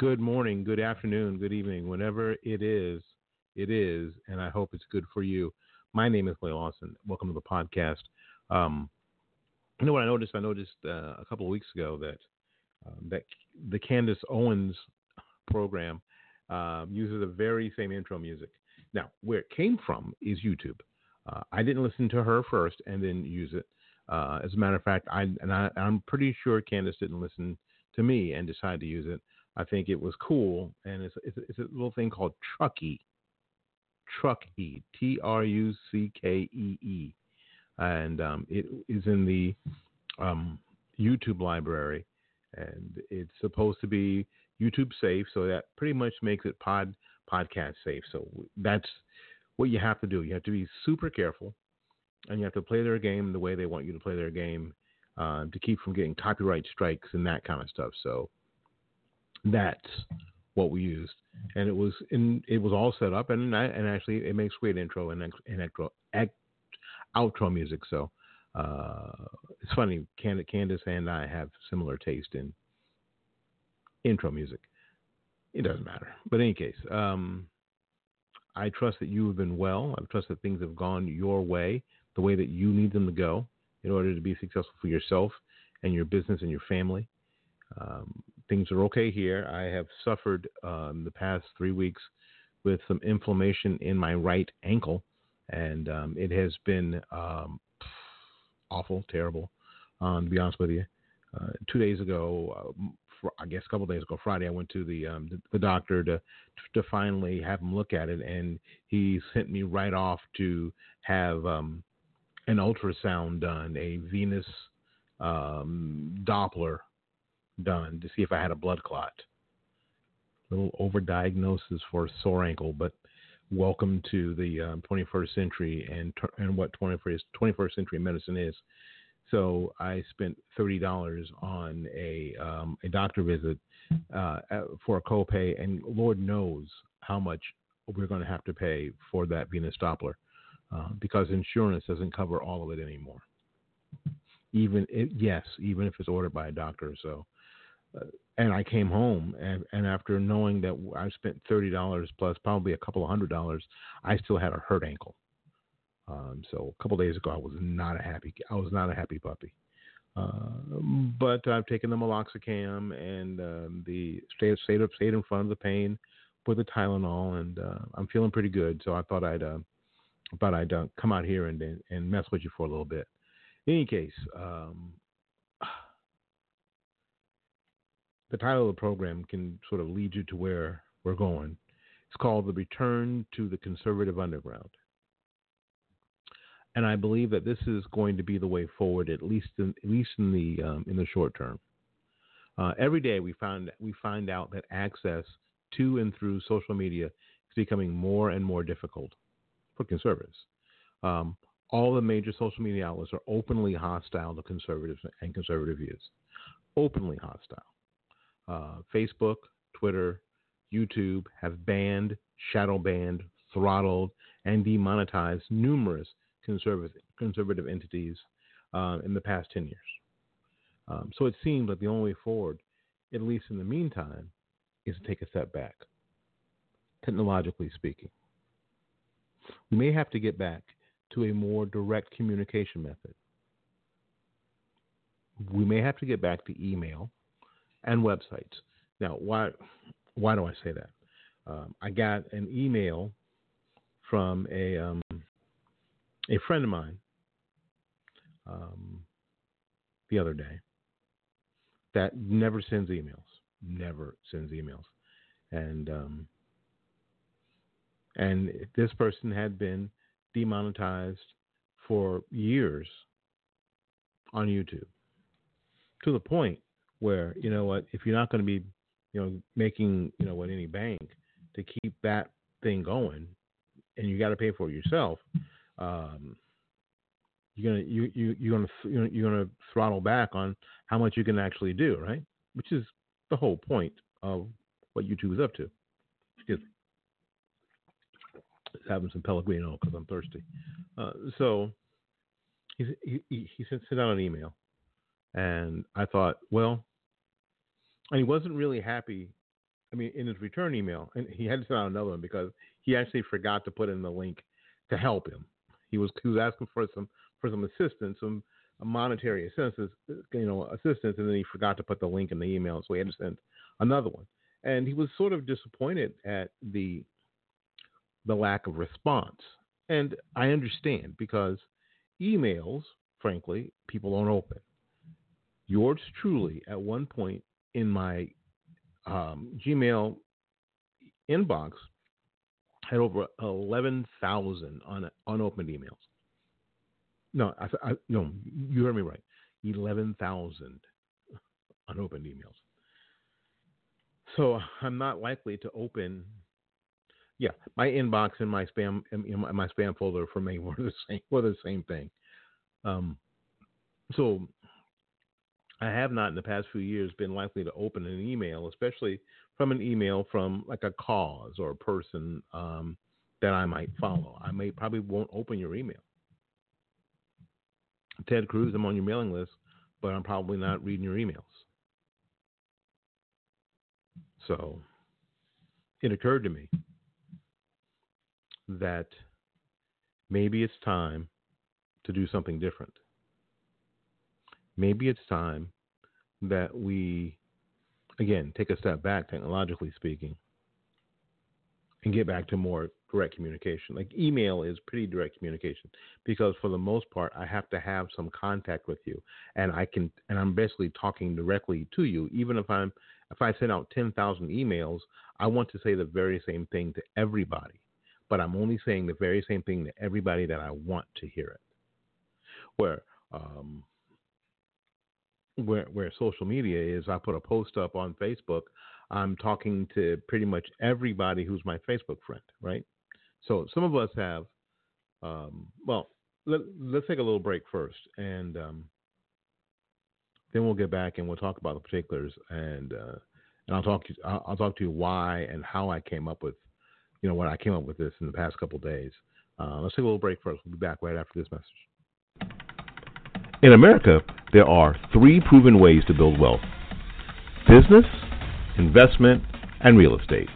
Good morning, good afternoon, good evening, whenever it is, it is, and I hope it's good for you. My name is Clay Lawson. Welcome to the podcast. Um, you know what I noticed? I noticed uh, a couple of weeks ago that um, that the Candace Owens program um, uses the very same intro music. Now, where it came from is YouTube. Uh, I didn't listen to her first and then use it. Uh, as a matter of fact, I and I, I'm pretty sure Candace didn't listen to me and decide to use it. I think it was cool, and it's it's, it's a little thing called Truckee. Truckee, T R U C K E E, and um, it is in the um, YouTube library, and it's supposed to be YouTube safe, so that pretty much makes it pod podcast safe. So that's what you have to do. You have to be super careful and you have to play their game the way they want you to play their game uh, to keep from getting copyright strikes and that kind of stuff. So that's what we used, and it was in it was all set up, and I, and actually it makes great intro and and outro, ex- outro music. So uh, it's funny, Cand- Candace and I have similar taste in intro music. It doesn't matter, but in any case. Um, I trust that you have been well. I trust that things have gone your way the way that you need them to go in order to be successful for yourself and your business and your family. Um, things are okay here. I have suffered um, the past three weeks with some inflammation in my right ankle, and um, it has been um, awful, terrible. Um, to be honest with you, uh, two days ago, uh, fr- I guess a couple days ago, Friday, I went to the, um, the the doctor to to finally have him look at it, and he sent me right off to have an ultrasound done, a venous Doppler done to see if I had a blood clot. A little overdiagnosis for a sore ankle, but welcome to the um, 21st century and and what 21st 21st century medicine is. So I spent thirty dollars on a um, a doctor visit uh, for a copay, and Lord knows how much we're going to have to pay for that venous Doppler uh, because insurance doesn't cover all of it anymore. Even it, yes, even if it's ordered by a doctor. So, and I came home, and, and after knowing that I spent thirty dollars plus probably a couple of hundred dollars, I still had a hurt ankle. Um, so a couple days ago, I was not a happy. I was not a happy puppy. Uh, but I've taken the meloxicam and um, the stayed stayed stayed in front of the pain with the Tylenol, and uh, I'm feeling pretty good. So I thought I'd uh, thought I'd uh, come out here and and mess with you for a little bit. In any case, um, the title of the program can sort of lead you to where we're going. It's called "The Return to the Conservative Underground." and I believe that this is going to be the way forward, at least in, at least in the um, in the short term. Uh, every day we find we find out that access to and through social media is becoming more and more difficult for conservatives. Um, all the major social media outlets are openly hostile to conservatives and conservative views. Openly hostile. Uh, Facebook, Twitter, YouTube have banned, shadow banned, throttled, and demonetized numerous conservative conservative entities uh, in the past 10 years. Um, so it seems like the only way forward, at least in the meantime, is to take a step back, technologically speaking. We may have to get back to a more direct communication method. We may have to get back to email and websites Now, why why do I say that? Um, I got an email from a um, a friend of mine um, the other day that never sends emails, never sends emails, and um, and this person had been demonetized for years on YouTube to the point where you know what if you're not going to be you know making you know what any bank to keep that thing going and you got to pay for it yourself um, you're gonna you you you're gonna you're gonna throttle back on how much you can actually do right? Which is the whole point of what YouTube is up to. Excuse me. Having some Pellegrino because I'm thirsty. Uh, so he, he he sent sent out an email and I thought well and he wasn't really happy. I mean, in his return email, and he had to send out another one because he actually forgot to put in the link to help him. He was he was asking for some for some assistance, some monetary assistance, uh, you know, assistance, and then he forgot to put the link in the email, so he had to send another one. And he was sort of disappointed at the the lack of response. And I understand because emails, frankly, people don't open. Yours truly, at one point, in my um, Gmail inbox had over 11,000 un- unopened emails. No, I, I, no, you heard me right. 11,000 unopened emails. So I'm not likely to open. Yeah, my inbox and my spam, my spam folder for me were the same, were the same thing. Um, so I have not in the past few years been likely to open an email, especially from an email from like a cause or a person um, that I might follow. I may probably won't open your email. Ted Cruz, I'm on your mailing list, but I'm probably not reading your emails. So it occurred to me that maybe it's time to do something different maybe it's time that we, again, take a step back, technologically speaking, and get back to more direct communication. Like email is pretty direct communication because for the most part, I have to have some contact with you, and I can, and I'm basically talking directly to you. Even if I'm, if I send out ten thousand emails, I want to say the very same thing to everybody, but I'm only saying the very same thing to everybody that I want to hear it. Where um, where where social media is. I put a post up on Facebook. I'm talking to pretty much everybody who's my Facebook friend, right? So some of us have. Um, well, let, us take a little break first, and um, then we'll get back and we'll talk about the particulars, and uh, and I'll talk to you, I'll, I'll, talk to you why and how I came up with, you know, what I came up with this in the past couple days. Uh, let's take a little break first. We'll be back right after this message. In America, there are three proven ways to build wealth business, investment, and real estate.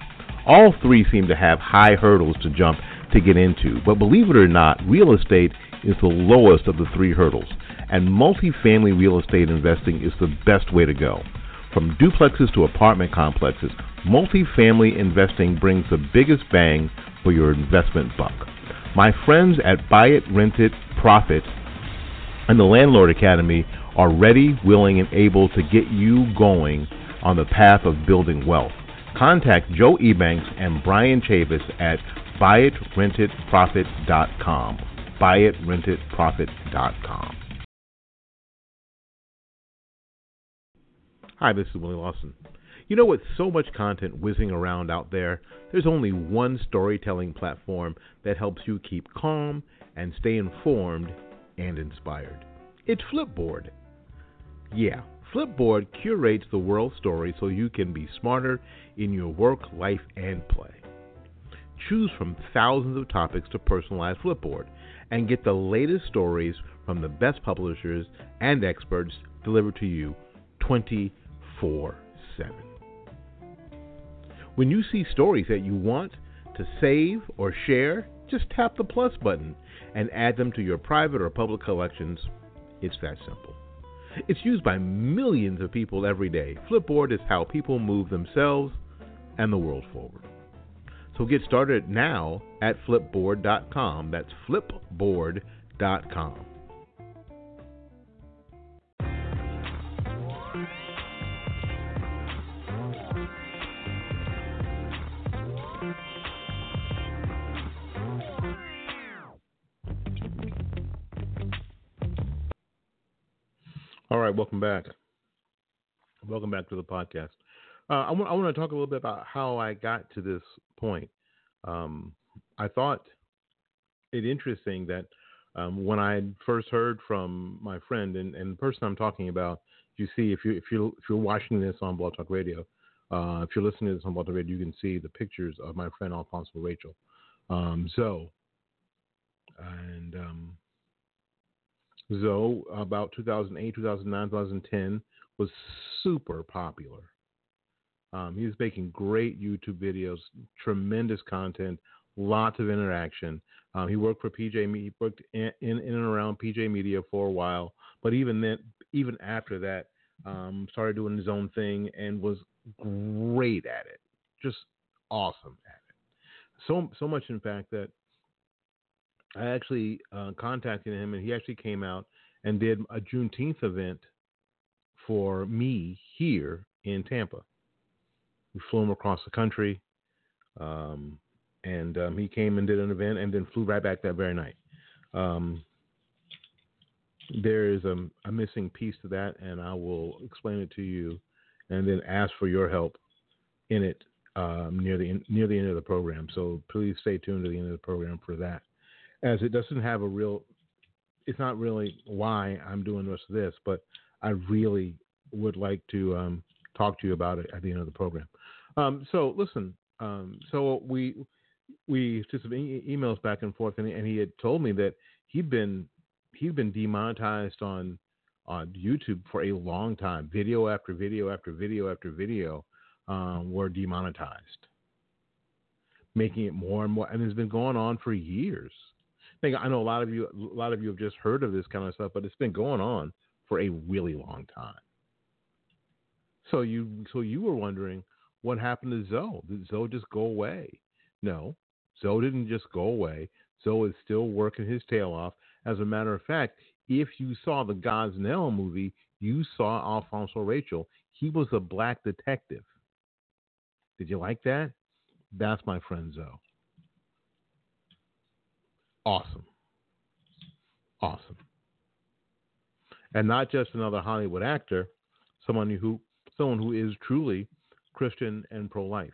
All three seem to have high hurdles to jump to get into, but believe it or not, real estate is the lowest of the three hurdles, and multifamily real estate investing is the best way to go. From duplexes to apartment complexes, multifamily investing brings the biggest bang for your investment buck. My friends at Buy It, Rent It, Profit and the Landlord Academy are ready, willing, and able to get you going on the path of building wealth. Contact Joe Ebanks and Brian Chavis at buyitrentitprofit.com. Buyitrentitprofit.com. Hi, this is Willie Lawson. You know, with so much content whizzing around out there, there's only one storytelling platform that helps you keep calm and stay informed and inspired. It's Flipboard. Yeah, Flipboard curates the world story so you can be smarter in your work, life, and play. Choose from thousands of topics to personalize Flipboard and get the latest stories from the best publishers and experts delivered to you 24 7. When you see stories that you want to save or share, just tap the plus button and add them to your private or public collections. It's that simple. It's used by millions of people every day. Flipboard is how people move themselves and the world forward. So get started now at flipboard.com. That's flipboard.com. right, welcome back. Welcome back to the podcast. Uh, I, want, I want to talk a little bit about how I got to this point. Um, I thought it interesting that um, when I first heard from my friend and, and the person I'm talking about, you see if you if you if you're watching this on Blog Talk Radio, uh, if you're listening to this on Blog Talk Radio, you can see the pictures of my friend Alfonzo Rachel, um, Zoe, and um, Zoe about 2008, 2009, 2010 was super popular. Um, he was making great YouTube videos, tremendous content, lots of interaction. Um, he worked for PJ. He worked in, in, in and around PJ Media for a while, but even then, even after that, um, started doing his own thing and was great at it, just awesome at it. So so much, in fact, that I actually uh, contacted him, and he actually came out and did a Juneteenth event for me here in Tampa. We flew him across the country, um, and um, he came and did an event, and then flew right back that very night. Um, there is a, a, missing piece to that, and I will explain it to you, and then ask for your help in it um, near the near the end of the program. So please stay tuned to the end of the program for that, as it doesn't have a real. It's not really why I'm doing this, this, but I really would like to um, talk to you about it at the end of the program. Um, so listen, um, so we we just e- emails back and forth, and he, and he had told me that he'd been he'd been demonetized on on YouTube for a long time. Video after video after video after video um, were demonetized, making it more and more, and it's been going on for years. I think I know a lot of you a lot of you have just heard of this kind of stuff, but it's been going on for a really long time. So you so you were wondering what happened to Zoe? Did Zoe just go away? No, Zoe didn't just go away. Zoe is still working his tail off. As a matter of fact, if you saw the Gosnell movie, you saw Alfonzo Rachel. He was a black detective. Did you like that? That's my friend Zoe. Awesome. Awesome. And not just another Hollywood actor, someone who someone who is truly Christian and pro life.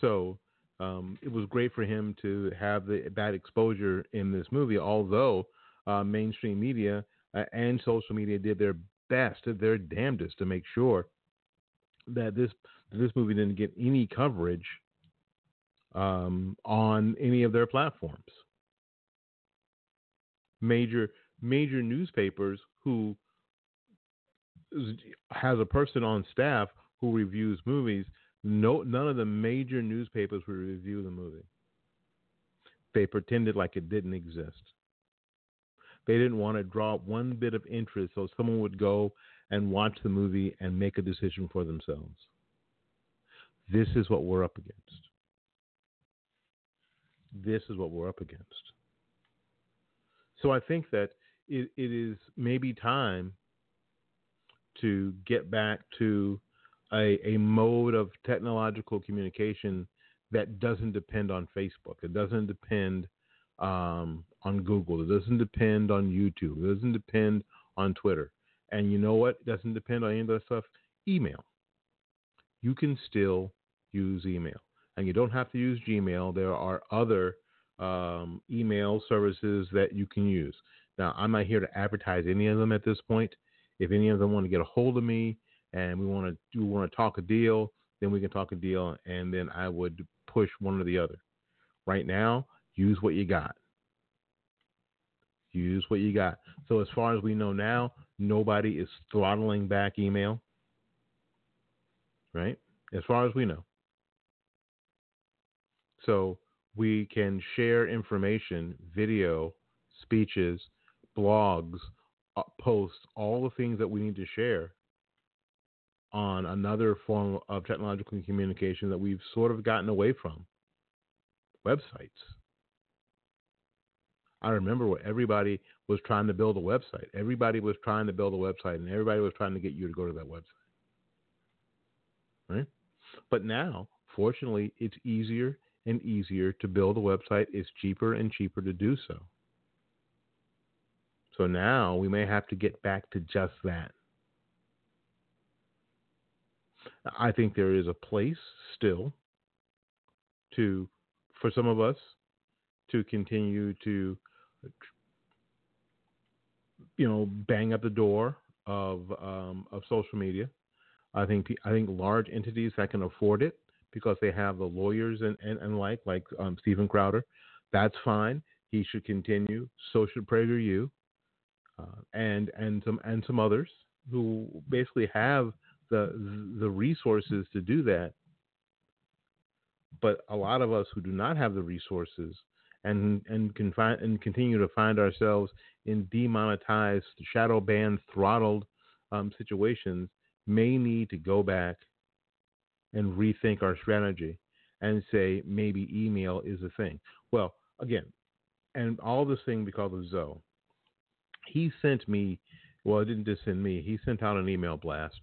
So um, it was great for him to have the, that exposure in this movie, although uh, mainstream media uh, and social media did their best, their damnedest to make sure that this this movie didn't get any coverage um, on any of their platforms. Major major newspapers who has a person on staff who reviews movies. No, none of the major newspapers would review the movie. They pretended like it didn't exist. They didn't want to draw one bit of interest so someone would go and watch the movie and make a decision for themselves. This is what we're up against. This is what we're up against. So I think that it, it is maybe time to get back to a, a mode of technological communication that doesn't depend on Facebook. It doesn't depend um, on Google. It doesn't depend on YouTube. It doesn't depend on Twitter. And you know what? It doesn't depend on any of that stuff. Email. You can still use email. And you don't have to use Gmail. There are other um, email services that you can use. Now, I'm not here to advertise any of them at this point. If any of them want to get a hold of me and we want to we want to talk a deal, then we can talk a deal, and then I would push one or the other. Right now, use what you got. Use what you got. So as far as we know now, nobody is throttling back email. Right? As far as we know. So we can share information, video, speeches, blogs, uh, posts, all the things that we need to share on another form of technological communication that we've sort of gotten away from websites. I remember what everybody was trying to build a website. Everybody was trying to build a website, and everybody was trying to get you to go to that website. Right? But now, fortunately, it's easier and easier to build a website. It's cheaper and cheaper to do so. So now we may have to get back to just that. I think there is a place still to, for some of us, to continue to, you know, bang at the door of um, of social media. I think I think large entities that can afford it because they have the lawyers and, and, and like like um, Steven Crowder, that's fine. He should continue. So should PragerU, uh, and and some and some others who basically have the the resources to do that. But a lot of us who do not have the resources and and can find and continue to find ourselves in demonetized, shadow banned, throttled um, situations may need to go back and rethink our strategy and say maybe email is a thing. Well, again, and all this thing because of Zoe. He sent me, well, it didn't just send me, he sent out an email blast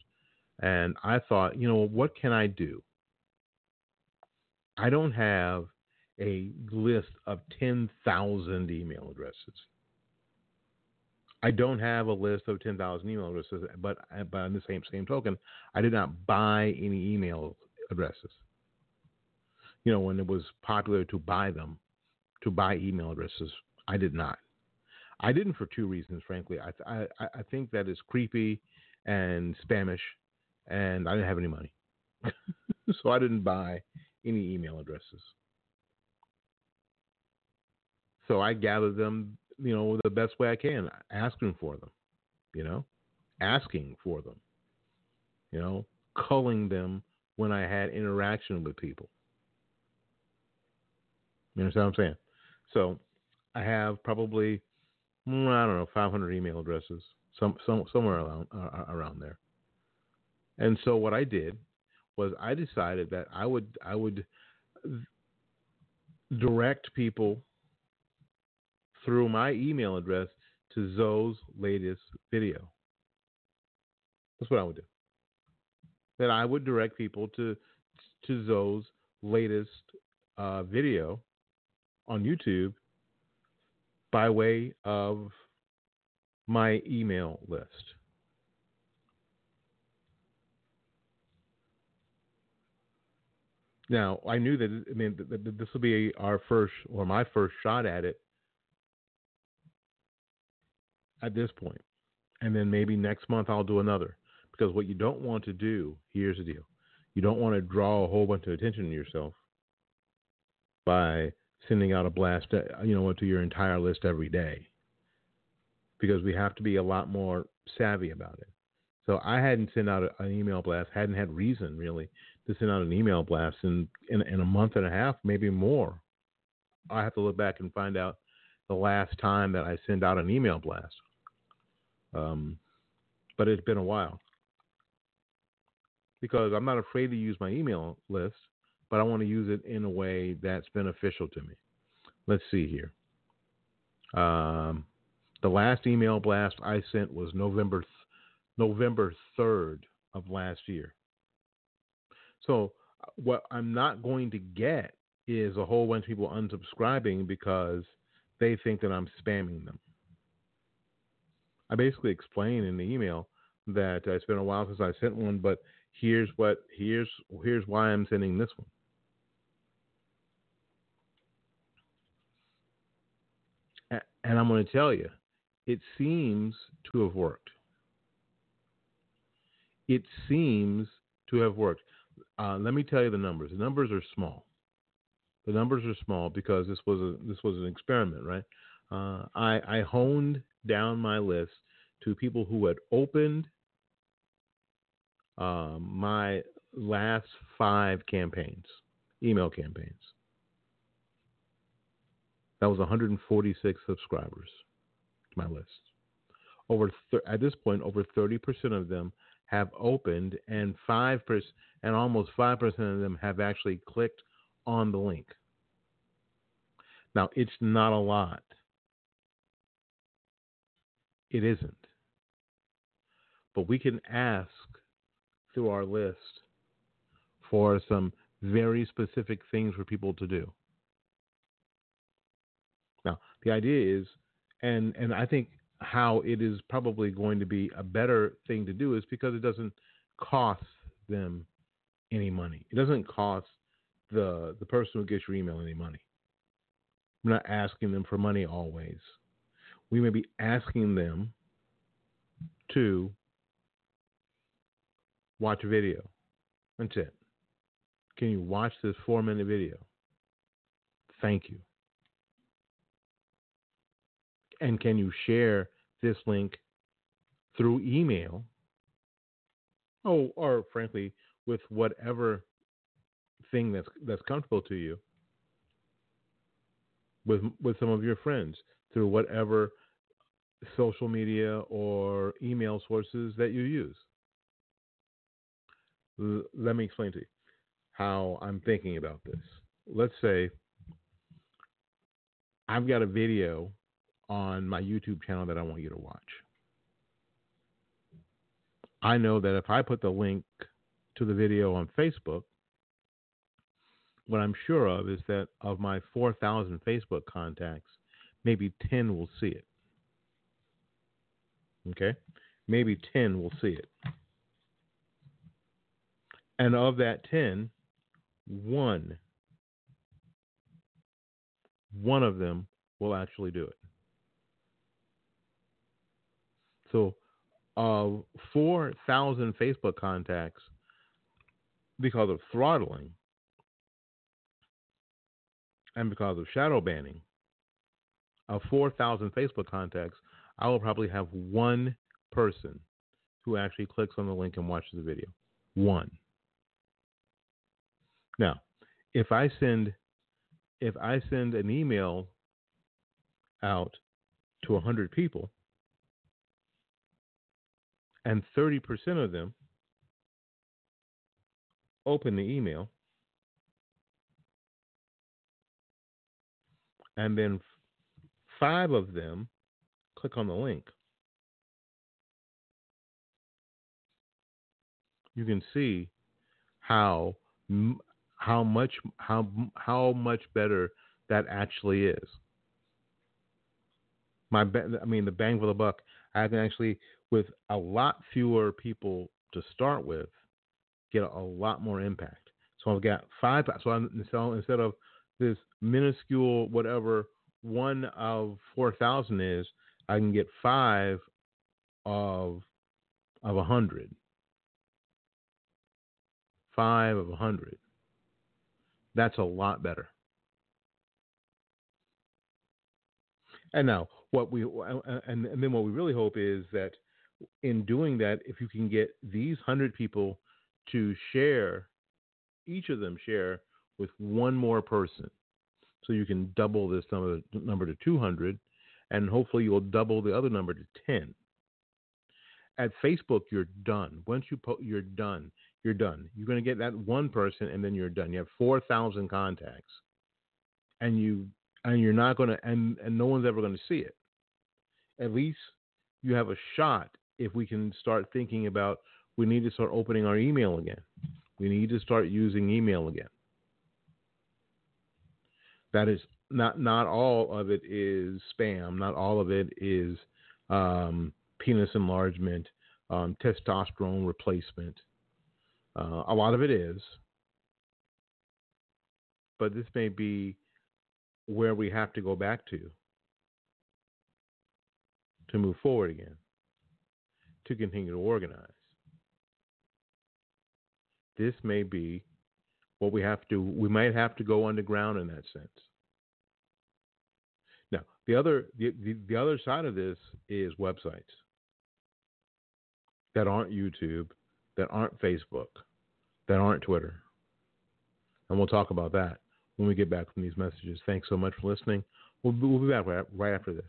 and I thought, you know, what can I do? I don't have a list of 10,000 email addresses. I don't have a list of 10,000 email addresses, but, uh, but on the same same token, I did not buy any email addresses. You know, when it was popular to buy them, to buy email addresses, I did not. I didn't for two reasons, frankly. I I, I think that is creepy and spamish and I didn't have any money. so I didn't buy any email addresses. So I gathered them, you know, the best way I can, asking for them, you know, asking for them, you know, culling them when I had interaction with people. You understand what I'm saying? So I have probably, mm, I don't know, 500 email addresses, some, some somewhere around uh, around there. And so what I did was I decided that I would I would direct people through my email address to Zoe's latest video. That's what I would do. That I would direct people to to Zoe's latest uh, video on YouTube by way of my email list. Now, I knew that, I mean, that this will be our first or my first shot at it at this point. And then maybe next month I'll do another. Because what you don't want to do, here's the deal you don't want to draw a whole bunch of attention to yourself by sending out a blast, uh, you know, to your entire list every day. Because we have to be a lot more savvy about it. So I hadn't sent out an email blast, hadn't had reason really to send out an email blast in, in, in a month and a half, maybe more. I have to look back and find out the last time that I sent out an email blast. Um, but it's been a while because I'm not afraid to use my email list, but I want to use it in a way that's beneficial to me. Let's see here. Um, the last email blast I sent was November th- November 3rd of last year. So uh, what I'm not going to get is a whole bunch of people unsubscribing because they think that I'm spamming them. I basically explain in the email that uh, it's been a while since I sent one, but here's what here's here's why I'm sending this one. And I'm going to tell you, it seems to have worked. It seems to have worked. Uh, let me tell you the numbers. The numbers are small. The numbers are small because this was a this was an experiment, right? Uh, I, I honed down my list to people who had opened uh, my last five campaigns, email campaigns. That was 146 subscribers to my list. over th- at this point over 30% of them have opened and 5% and almost 5% of them have actually clicked on the link. Now, it's not a lot. It isn't. But we can ask through our list for some very specific things for people to do. Now, the idea is, and and I think how it is probably going to be a better thing to do is because it doesn't cost them any money. It doesn't cost the the person who gets your email any money. We're not asking them for money always. We may be asking them to watch a video. That's it. Can you watch this four minute video? Thank you. And can you share this link through email? Oh, or frankly, with whatever thing that's that's comfortable to you with with some of your friends through whatever social media or email sources that you use. L- let me explain to you how I'm thinking about this. Let's say I've got a video on my YouTube channel that I want you to watch. I know that if I put the link to the video on Facebook, what I'm sure of is that of my 4,000 Facebook contacts, maybe 10 will see it. Okay? Maybe 10 will see it. And of that 10, one, one of them will actually do it. So, of 4,000 Facebook contacts, because of throttling and because of shadow banning, of 4,000 Facebook contacts, I will probably have one person who actually clicks on the link and watches the video. One. Now, if I send if I send an email out to 100 people and 30% of them open the email and then five of them click on the link you can see how how much how how much better that actually is my I mean the bang for the buck I can actually with a lot fewer people to start with get a lot more impact. So I've got five. So, I'm, so instead of this minuscule whatever one of four thousand is, I can get five of of a hundred. Five of a hundred. That's a lot better. And now, what we uh, uh, and, and then what we really hope is that in doing that, if you can get these hundred people to share, each of them share with one more person, so you can double this number number to 200, and hopefully you'll double the other number to 10. At Facebook, you're done. Once you po- you're done. You're done. You're going to get that one person, and then you're done. You have 4,000 contacts, and you and you're not going to and and no one's ever going to see it. At least you have a shot if we can start thinking about we need to start opening our email again. We need to start using email again. That is not not all of it is spam. Not all of it is um, penis enlargement, um, testosterone replacement. Uh, a lot of it is, but this may be where we have to go back to to move forward again, to continue to organize. This may be what we have to, we might have to go underground in that sense. Now, the other, the, the, the other side of this is websites that aren't YouTube, that aren't Facebook, that aren't Twitter. And we'll talk about that when we get back from these messages. Thanks so much for listening. We'll, we'll be back right, right after this.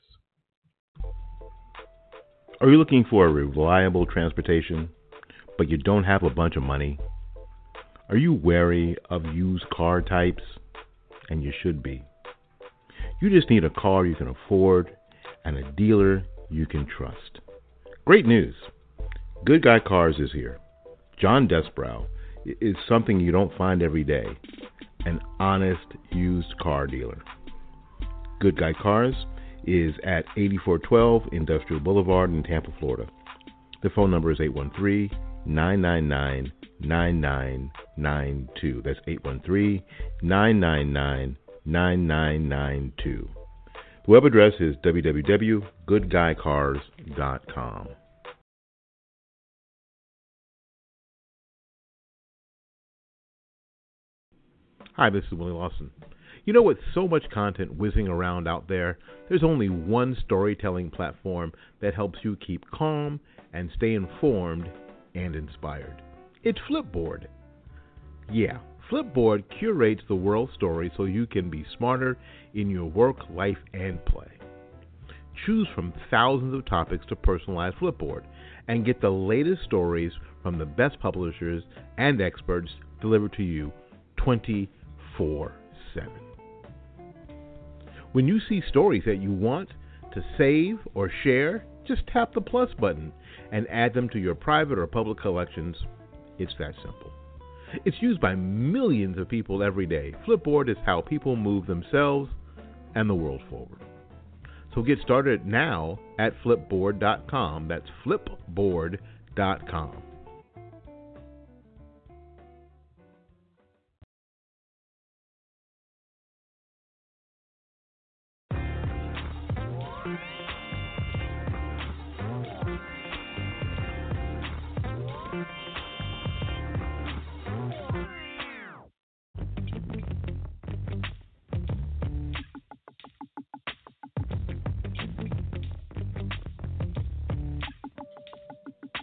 Are you looking for a reliable transportation, but you don't have a bunch of money? Are you wary of used car types? And you should be. You just need a car you can afford and a dealer you can trust. Great news! Good Guy Cars is here. John Desbrow is something you don't find every day an honest used car dealer. Good Guy Cars is at 8412 Industrial Boulevard in Tampa, Florida. The phone number is 813 999 9992. That's 813 999 9992. The web address is www.goodguycars.com. Hi, this is Willie Lawson. You know, with so much content whizzing around out there, there's only one storytelling platform that helps you keep calm and stay informed and inspired. It's Flipboard. Yeah, Flipboard curates the world story so you can be smarter in your work, life, and play. Choose from thousands of topics to personalize Flipboard and get the latest stories from the best publishers and experts delivered to you 24 7. When you see stories that you want to save or share, just tap the plus button and add them to your private or public collections. It's that simple. It's used by millions of people every day. Flipboard is how people move themselves and the world forward. So get started now at flipboard.com. That's flipboard.com.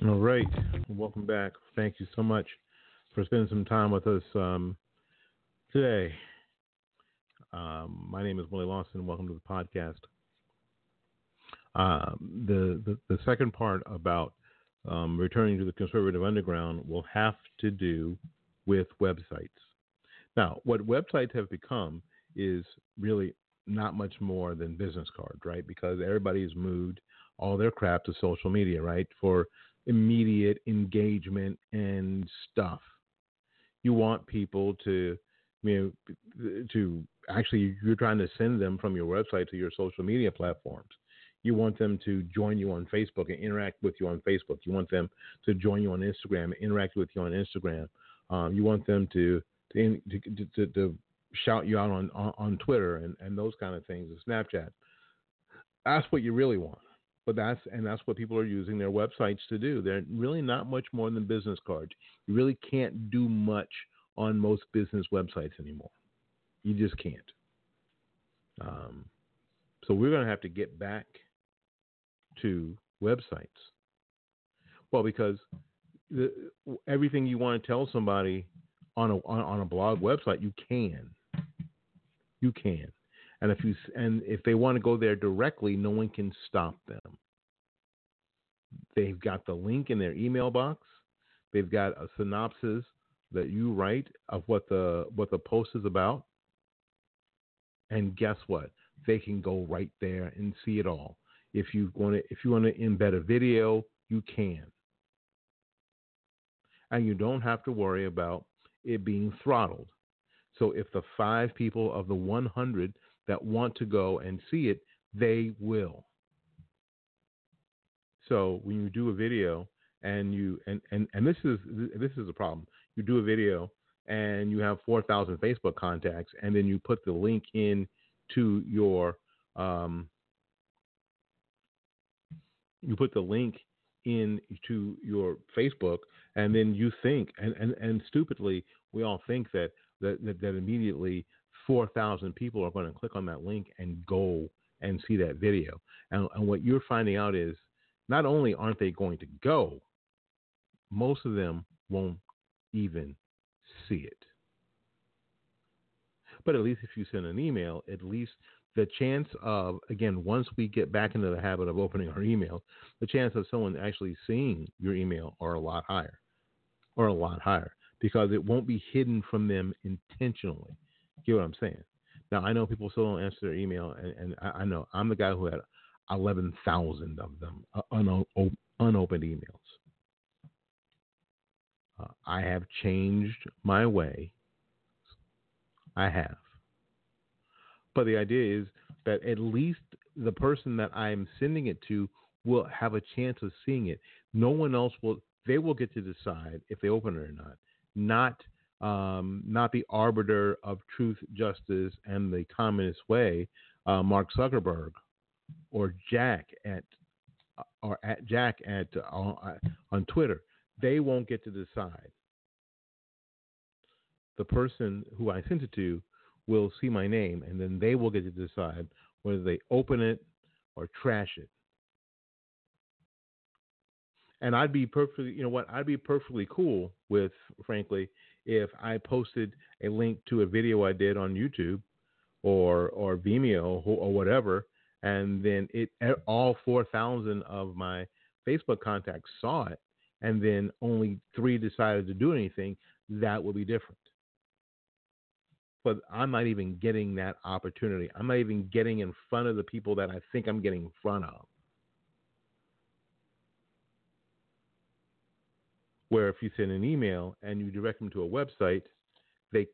All right. Welcome back. Thank you so much for spending some time with us um, today. Um, my name is Willie Lawson. Welcome to the podcast. Uh, the, the, the second part about um, returning to the conservative underground will have to do with websites. Now, what websites have become is really not much more than business cards, right? Because everybody's moved all their crap to social media, right? For immediate engagement and stuff. You want people to, you know, to actually you're trying to send them from your website to your social media platforms. You want them to join you on Facebook and interact with you on Facebook. You want them to join you on Instagram and interact with you on Instagram. Um, you want them to to, to, to, to shout you out on, on, on Twitter and, and those kind of things, and Snapchat. That's what you really want. But that's and that's what people are using their websites to do. They're really not much more than business cards. You really can't do much on most business websites anymore. You just can't. Um, so we're going to have to get back to websites. Well, because the, everything you want to tell somebody on a on, on a blog website, you can. You can. And if you and if they want to go there directly, no one can stop them. They've got the link in their email box. They've got a synopsis that you write of what the what the post is about. And guess what? They can go right there and see it all. If you want to if you want to embed a video, you can. And you don't have to worry about it being throttled. So if the five people of the 100 that want to go and see it, they will. So when you do a video and you and and and this is this is a problem. You do a video and you have 4,000 Facebook contacts, and then you put the link in to your um, you put the link in to your Facebook, and then you think, and, and, and stupidly, we all think that that, that, that immediately 4,000 people are going to click on that link and go and see that video. And, and what you're finding out is not only aren't they going to go, most of them won't even see it. But at least if you send an email, at least the chance of again once we get back into the habit of opening our email, the chance of someone actually seeing your email are a lot higher, or a lot higher because it won't be hidden from them intentionally. Get what I'm saying? Now I know people still don't answer their email, and, and I, I know I'm the guy who had 11,000 of them uh, uno- unopened emails. Uh, I have changed my way. I have. But the idea is that at least the person that I'm sending it to will have a chance of seeing it. No one else will. They will get to decide if they open it or not. Not um, not the arbiter of truth, justice, and the communist way, uh, Mark Zuckerberg or Jack at or at Jack at uh, on Twitter. They won't get to decide. The person who I sent it to will see my name, and then they will get to decide whether they open it or trash it. And I'd be perfectly, you know what, I'd be perfectly cool with, frankly, if I posted a link to a video I did on YouTube or or Vimeo or whatever, and then it all 4,000 of my Facebook contacts saw it, and then only three decided to do anything. That would be different but I'm not even getting that opportunity. I'm not even getting in front of the people that I think I'm getting in front of. Where if you send an email and you direct them to a website, they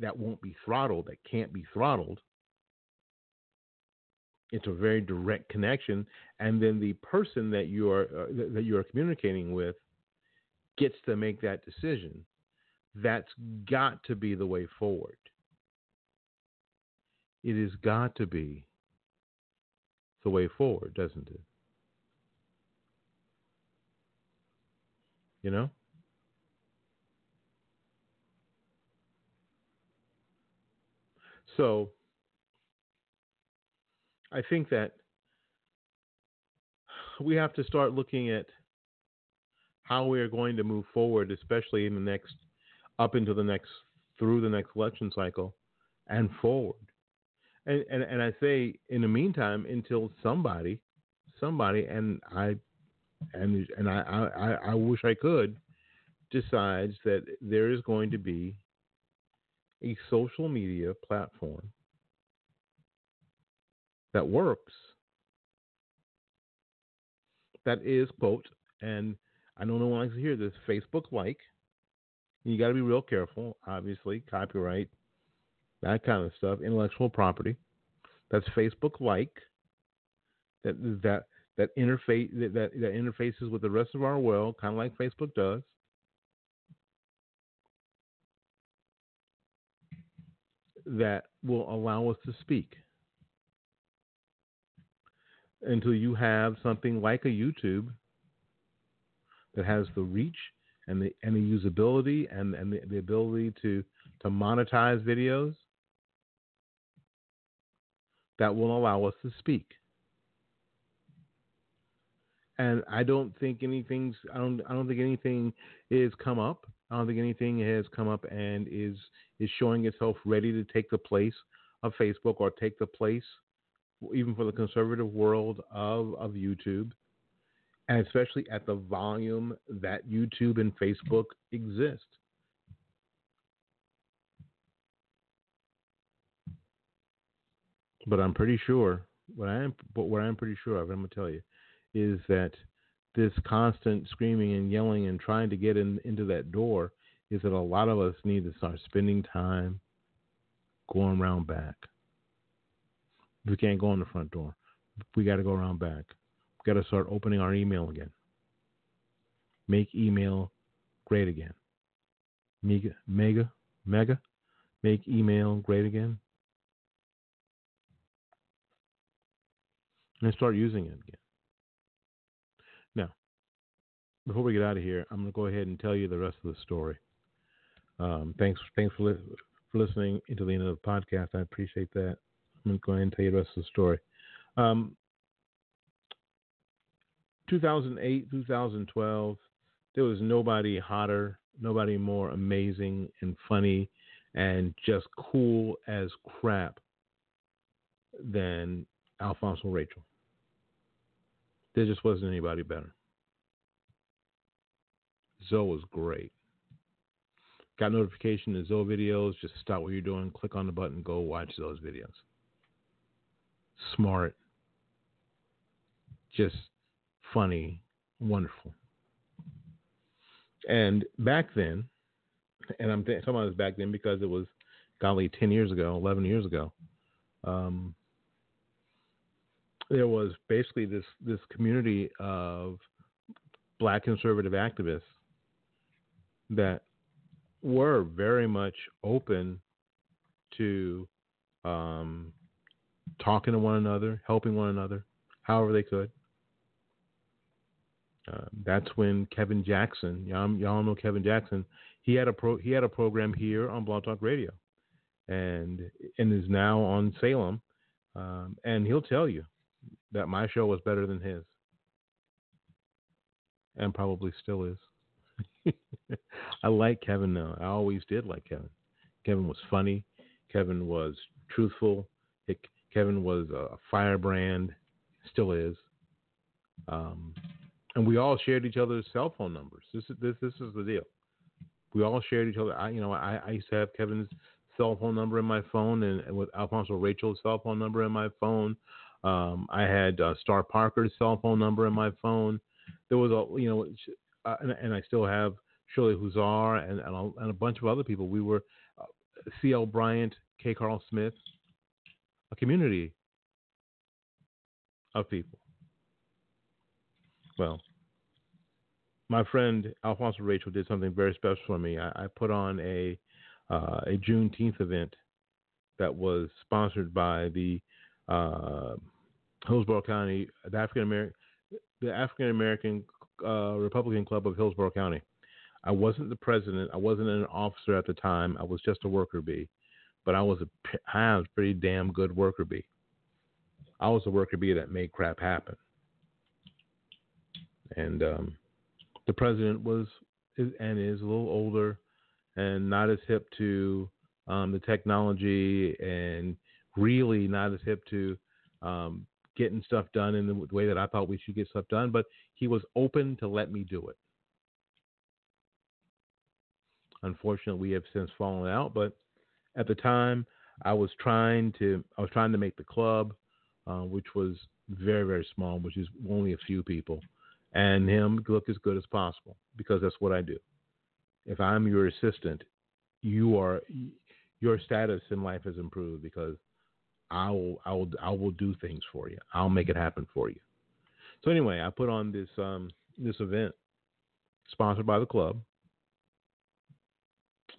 that won't be throttled, that can't be throttled. It's a very direct connection, and then the person that you are uh, that you are communicating with gets to make that decision. That's got to be the way forward. It has got to be the way forward, doesn't it? You know? So, I think that we have to start looking at how we are going to move forward, especially in the next, up into the next, through the next election cycle and forward and, and and I say in the meantime until somebody, somebody, and I, and and I I, I wish I could, decides that there is going to be a social media platform that works, that is quote, and I don't know one likes to hear this Facebook like. You got to be real careful, obviously, copyright that kind of stuff, intellectual property. That's Facebook like. That that that interface that, that interfaces with the rest of our world, kind of like Facebook does. That will allow us to speak until you have something like a YouTube that has the reach and the and the usability and, and the, the ability to to monetize videos that will allow us to speak. And I don't think anything's I don't I don't think anything is come up. I don't think anything has come up and is is showing itself ready to take the place of Facebook or take the place even for the conservative world of, of YouTube. And especially at the volume that YouTube and Facebook exist. But I'm pretty sure what I am, but what I'm pretty sure of, I'm gonna tell you, is that this constant screaming and yelling and trying to get in, into that door is that a lot of us need to start spending time going around back. We can't go in the front door. We got to go around back. We got to start opening our email again. Make email great again. Mega, mega, mega. Make email great again. and start using it again. Now, before we get out of here, I'm going to go ahead and tell you the rest of the story. Um, thanks, thanks for, li- for listening into the end of the podcast. I appreciate that. I'm going to go ahead and tell you the rest of the story. Um, 2008, 2012, there was nobody hotter, nobody more amazing and funny and just cool as crap than Alfonzo Rachel. There just wasn't anybody better. Zoe was great. Got notification of Zoe videos. Just stop what you're doing, click on the button, go watch those videos. Smart, just funny, wonderful. And back then, and I'm th- talking about this back then because it was, golly, 10 years ago, 11 years ago. Um, there was basically this this community of black conservative activists that were very much open to um, talking to one another, helping one another, however they could. Uh, that's when Kevin Jackson, y'all, y'all know Kevin Jackson, he had a pro, he had a program here on Blog Talk Radio, and and is now on Salem, um, and he'll tell you that my show was better than his, and probably still is. I like Kevin though. I always did like Kevin. Kevin was funny. Kevin was truthful. It, Kevin was a firebrand. Still is. Um, and we all shared each other's cell phone numbers. This is this this is the deal. We all shared each other. I you know I, I used to have Kevin's cell phone number in my phone, and, and with Alfonzo Rachel's cell phone number in my phone. Um, I had uh, Star Parker's cell phone number in my phone. There was a you know, uh, and, and, I still have Shirley Husar and and a, and a bunch of other people. We were uh, C.L. Bryant, K. Carl Smith, a community of people. Well, my friend Alfonzo Rachel did something very special for me. I, I put on a uh, a Juneteenth event that was sponsored by the uh, Hillsborough County, the African American, the African American uh, Republican Club of Hillsborough County. I wasn't the president. I wasn't an officer at the time. I was just a worker bee, but I was a I was a pretty damn good worker bee. I was a worker bee that made crap happen and um, the president was and is a little older and not as hip to um, the technology and really not as hip to um, getting stuff done in the way that I thought we should get stuff done. But he was open to let me do it. Unfortunately, we have since fallen out. But at the time, I was trying to I was trying to make the club, uh, which was very very small, which is only a few people and him look as good as possible because that's what I do. If I'm your assistant, you are your status in life has improved because I will I will I will do things for you. I'll make it happen for you. So anyway, I put on this um this event sponsored by the club,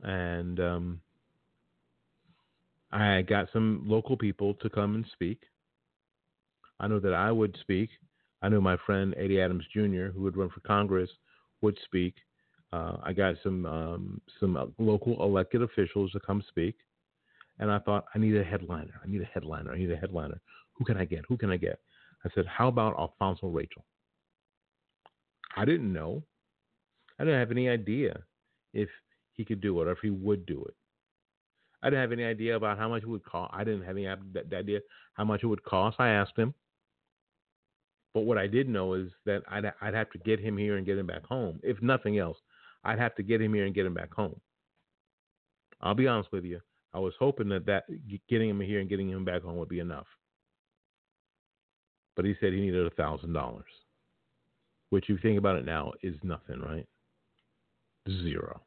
and um, I got some local people to come and speak. I know that I would speak I knew my friend Eddie Adams Jr., who would run for Congress, would speak. Uh, I got some um, some uh, local elected officials to come speak, and I thought I need a headliner. I need a headliner. I need a headliner. Who can I get? Who can I get? I said, how about Alfonzo Rachel? I didn't know. I didn't have any idea if he could do it or if he would do it. I didn't have any idea about how much it would cost. I didn't have any idea how much it would cost. I asked him. But what I did know is that I'd, I'd have to get him here and get him back home. If nothing else, I'd have to get him here and get him back home. I'll be honest with you. I was hoping that, that getting him here and getting him back home would be enough. But he said he needed a thousand dollars, which, you think about it now, is nothing, right? Zero.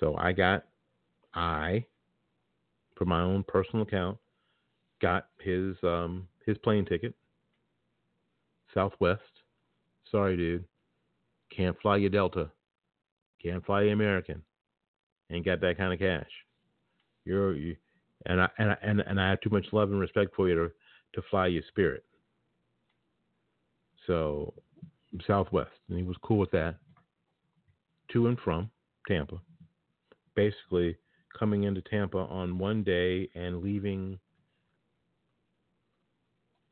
So I got, I, for my own personal account, got his um, his plane ticket. Southwest. Sorry, dude. Can't fly you Delta. Can't fly American. Ain't got that kind of cash. You're you, and I and I and, and I have too much love and respect for you to to fly your Spirit. So Southwest, and he was cool with that. To and from Tampa. Basically coming into Tampa on one day and leaving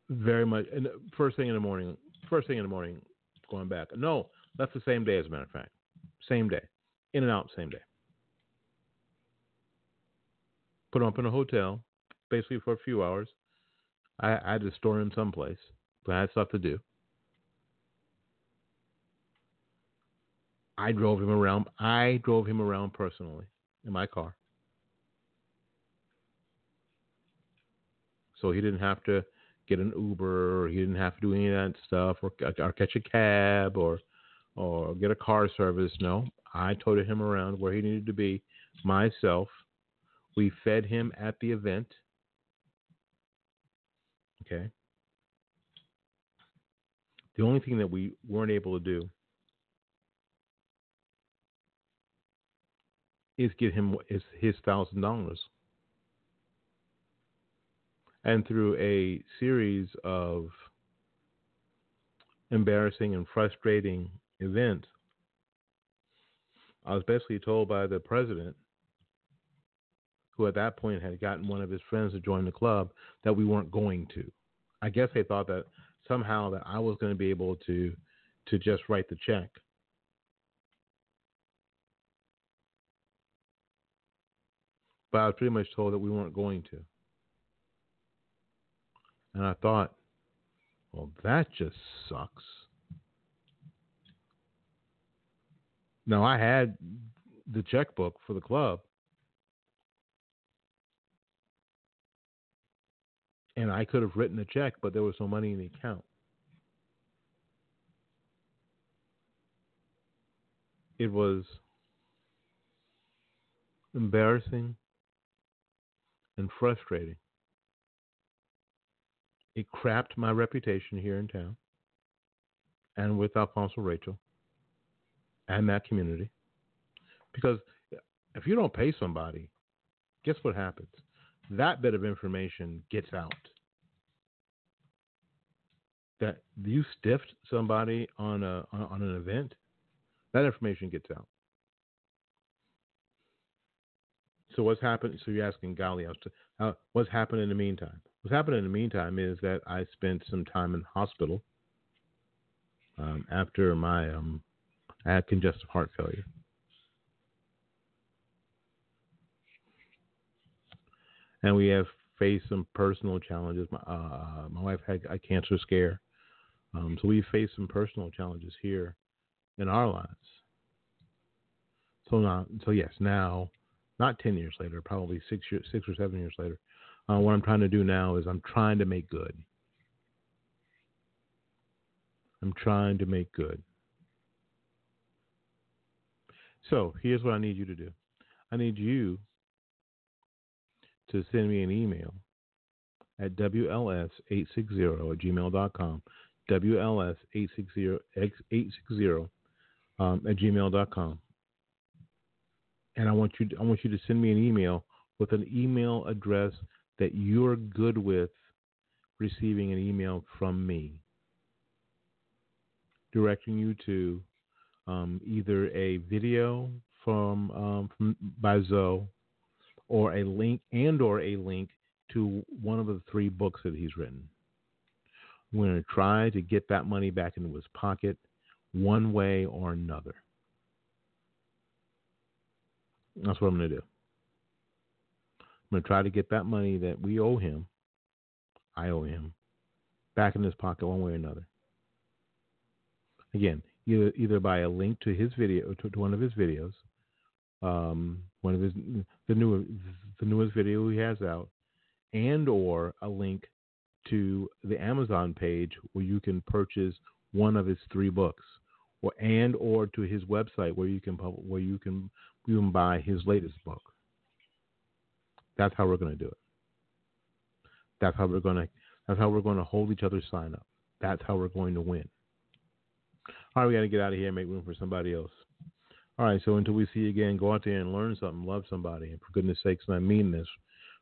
very much. And first thing in the morning, first thing in the morning, going back. No, that's the same day, as a matter of fact. Same day. In and out, same day. Put him up in a hotel, basically for a few hours. I, I had to store him someplace, but I had stuff to do. I drove him around. I drove him around personally in my car. So he didn't have to get an Uber or he didn't have to do any of that stuff or, uh, or catch a cab or or get a car service. No, I toted him around where he needed to be myself. We fed him at the event. Okay. The only thing that we weren't able to do is get him his, his thousand dollars. And through a series of embarrassing and frustrating events, I was basically told by the president, who at that point had gotten one of his friends to join the club, that we weren't going to. I guess they thought that somehow that I was going to be able to to just write the check. But I was pretty much told that we weren't going to. And I thought, well, that just sucks. Now, I had the checkbook for the club. And I could have written a check, but there was no money in the account. It was embarrassing and frustrating. It crapped my reputation here in town and with Alfonzo Rachel and that community. Because if you don't pay somebody, guess what happens? That bit of information gets out. That you stiffed somebody on a on an event, that information gets out. So what's happened? So you're asking Gali, uh, what's happened in the meantime? What's happened in the meantime is that I spent some time in hospital um, after my um, I had congestive heart failure. And we have faced some personal challenges. My, uh, my wife had a cancer scare. Um, so we faced some personal challenges here in our lives. So now, so yes, now not 10 years later, probably six, years, six or seven years later. Uh, what I'm trying to do now is I'm trying to make good. I'm trying to make good. So here's what I need you to do I need you to send me an email at WLS860 at gmail.com. WLS860 860 um, at gmail.com and I want you to, I want you to send me an email with an email address that you're good with receiving an email from me directing you to um, either a video from, um, from by Zoe or a link and or a link to one of the three books that he's written. I'm going to try to get that money back into his pocket one way or another. That's what I'm going to do. I'm going to try to get that money that we owe him, I owe him, back in his pocket one way or another. Again, either either by a link to his video to, to one of his videos, um, one of his the new the newest video he has out, and or a link to the Amazon page where you can purchase one of his three books, or and or to his website where you can where you can can buy his latest book. That's how we're going to do it. That's how we're going to. That's how we're going to hold each other's sign up. That's how we're going to win. All right, we got to get out of here and make room for somebody else. All right, so until we see you again, go out there and learn something, love somebody, and for goodness sakes, and I mean this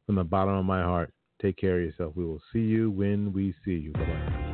from the bottom of my heart, take care of yourself. We will see you when we see you. Bye bye.